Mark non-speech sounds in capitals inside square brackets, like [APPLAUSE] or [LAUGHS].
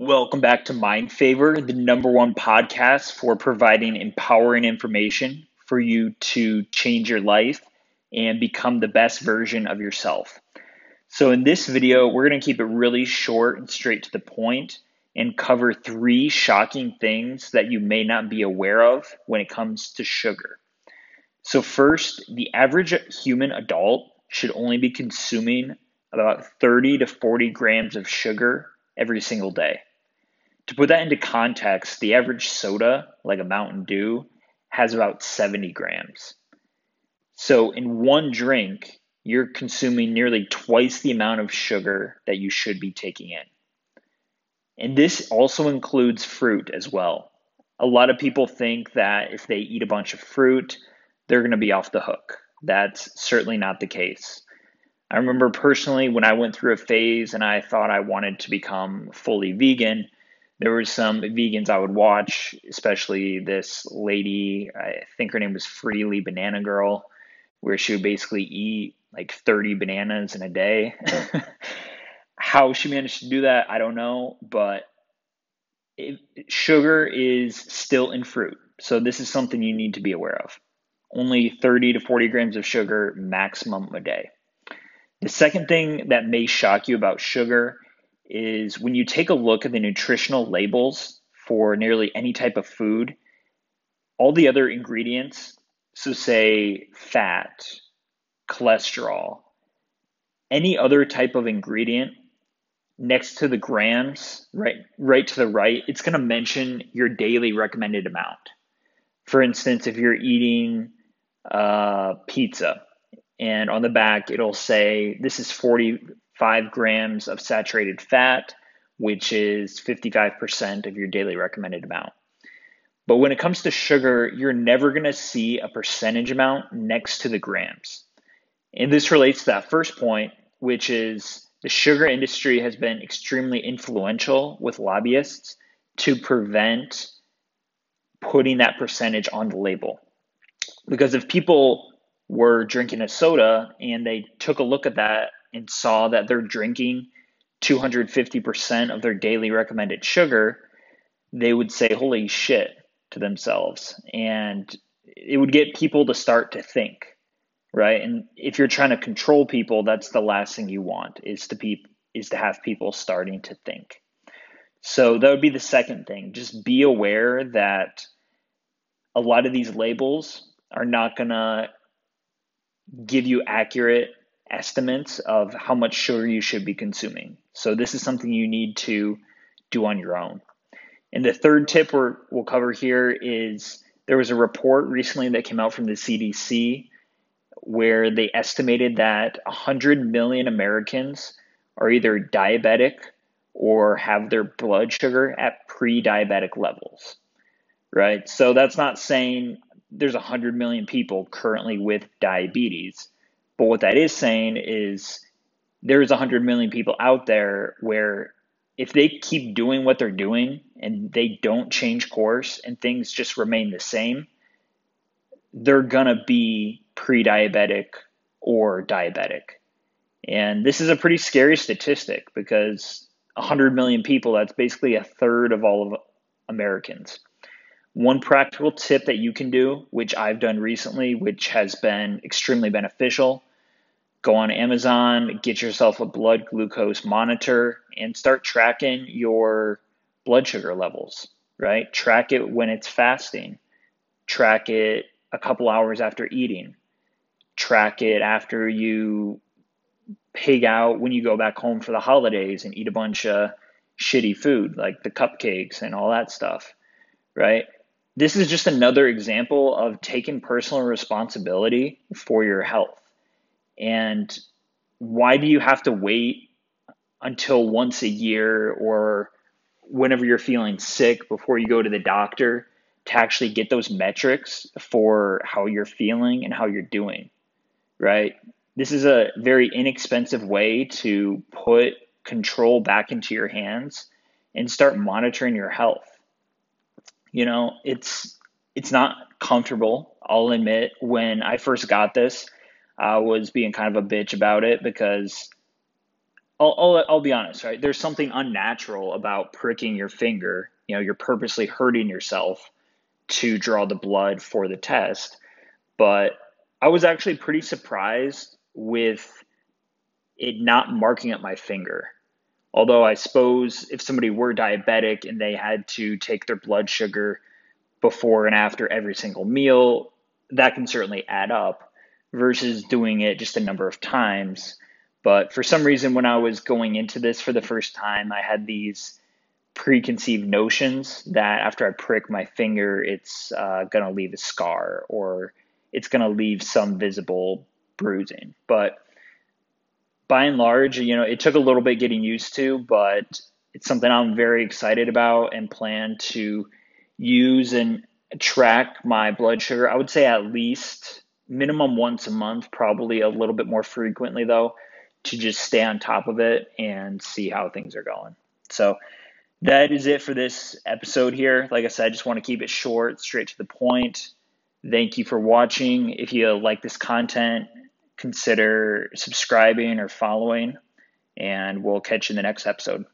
Welcome back to Mind Favor, the number one podcast for providing empowering information for you to change your life and become the best version of yourself. So, in this video, we're going to keep it really short and straight to the point and cover three shocking things that you may not be aware of when it comes to sugar. So, first, the average human adult should only be consuming about 30 to 40 grams of sugar every single day. To put that into context, the average soda, like a Mountain Dew, has about 70 grams. So, in one drink, you're consuming nearly twice the amount of sugar that you should be taking in. And this also includes fruit as well. A lot of people think that if they eat a bunch of fruit, they're going to be off the hook. That's certainly not the case. I remember personally when I went through a phase and I thought I wanted to become fully vegan there were some vegans I would watch, especially this lady, I think her name was Freelee Banana Girl, where she would basically eat like 30 bananas in a day. [LAUGHS] How she managed to do that, I don't know, but it, sugar is still in fruit. So this is something you need to be aware of. Only 30 to 40 grams of sugar maximum a day. The second thing that may shock you about sugar is when you take a look at the nutritional labels for nearly any type of food, all the other ingredients, so say fat, cholesterol, any other type of ingredient next to the grams, right right to the right, it's going to mention your daily recommended amount. For instance, if you're eating uh, pizza, and on the back it'll say this is 40 five grams of saturated fat, which is 55% of your daily recommended amount. But when it comes to sugar, you're never going to see a percentage amount next to the grams. And this relates to that first point, which is the sugar industry has been extremely influential with lobbyists to prevent putting that percentage on the label. Because if people were drinking a soda and they took a look at that and saw that they're drinking 250% of their daily recommended sugar, they would say, Holy shit, to themselves. And it would get people to start to think, right? And if you're trying to control people, that's the last thing you want is to be is to have people starting to think. So that would be the second thing. Just be aware that a lot of these labels are not going to give you accurate estimates of how much sugar you should be consuming. So this is something you need to do on your own. And the third tip we will cover here is there was a report recently that came out from the CDC where they estimated that 100 million Americans are either diabetic or have their blood sugar at pre diabetic levels, right? So that's not saying there's 100 million people currently with diabetes. But what that is saying is there's 100 million people out there where if they keep doing what they're doing and they don't change course and things just remain the same, they're going to be pre diabetic or diabetic. And this is a pretty scary statistic because 100 million people, that's basically a third of all of Americans. One practical tip that you can do, which I've done recently, which has been extremely beneficial, go on Amazon, get yourself a blood glucose monitor, and start tracking your blood sugar levels, right? Track it when it's fasting, track it a couple hours after eating, track it after you pig out when you go back home for the holidays and eat a bunch of shitty food like the cupcakes and all that stuff, right? This is just another example of taking personal responsibility for your health and why do you have to wait until once a year or whenever you're feeling sick before you go to the doctor to actually get those metrics for how you're feeling and how you're doing? Right? This is a very inexpensive way to put control back into your hands and start monitoring your health. You know, it's it's not comfortable, I'll admit. When I first got this, I was being kind of a bitch about it because I'll, I'll, I'll be honest, right? There's something unnatural about pricking your finger. You know, you're purposely hurting yourself to draw the blood for the test. But I was actually pretty surprised with it not marking up my finger. Although I suppose if somebody were diabetic and they had to take their blood sugar before and after every single meal, that can certainly add up versus doing it just a number of times. But for some reason, when I was going into this for the first time, I had these preconceived notions that after I prick my finger, it's uh, going to leave a scar or it's going to leave some visible bruising. But by and large, you know, it took a little bit getting used to, but it's something I'm very excited about and plan to use and track my blood sugar. I would say at least minimum once a month, probably a little bit more frequently though, to just stay on top of it and see how things are going. So that is it for this episode here. Like I said, I just want to keep it short, straight to the point. Thank you for watching. If you like this content, consider subscribing or following, and we'll catch you in the next episode.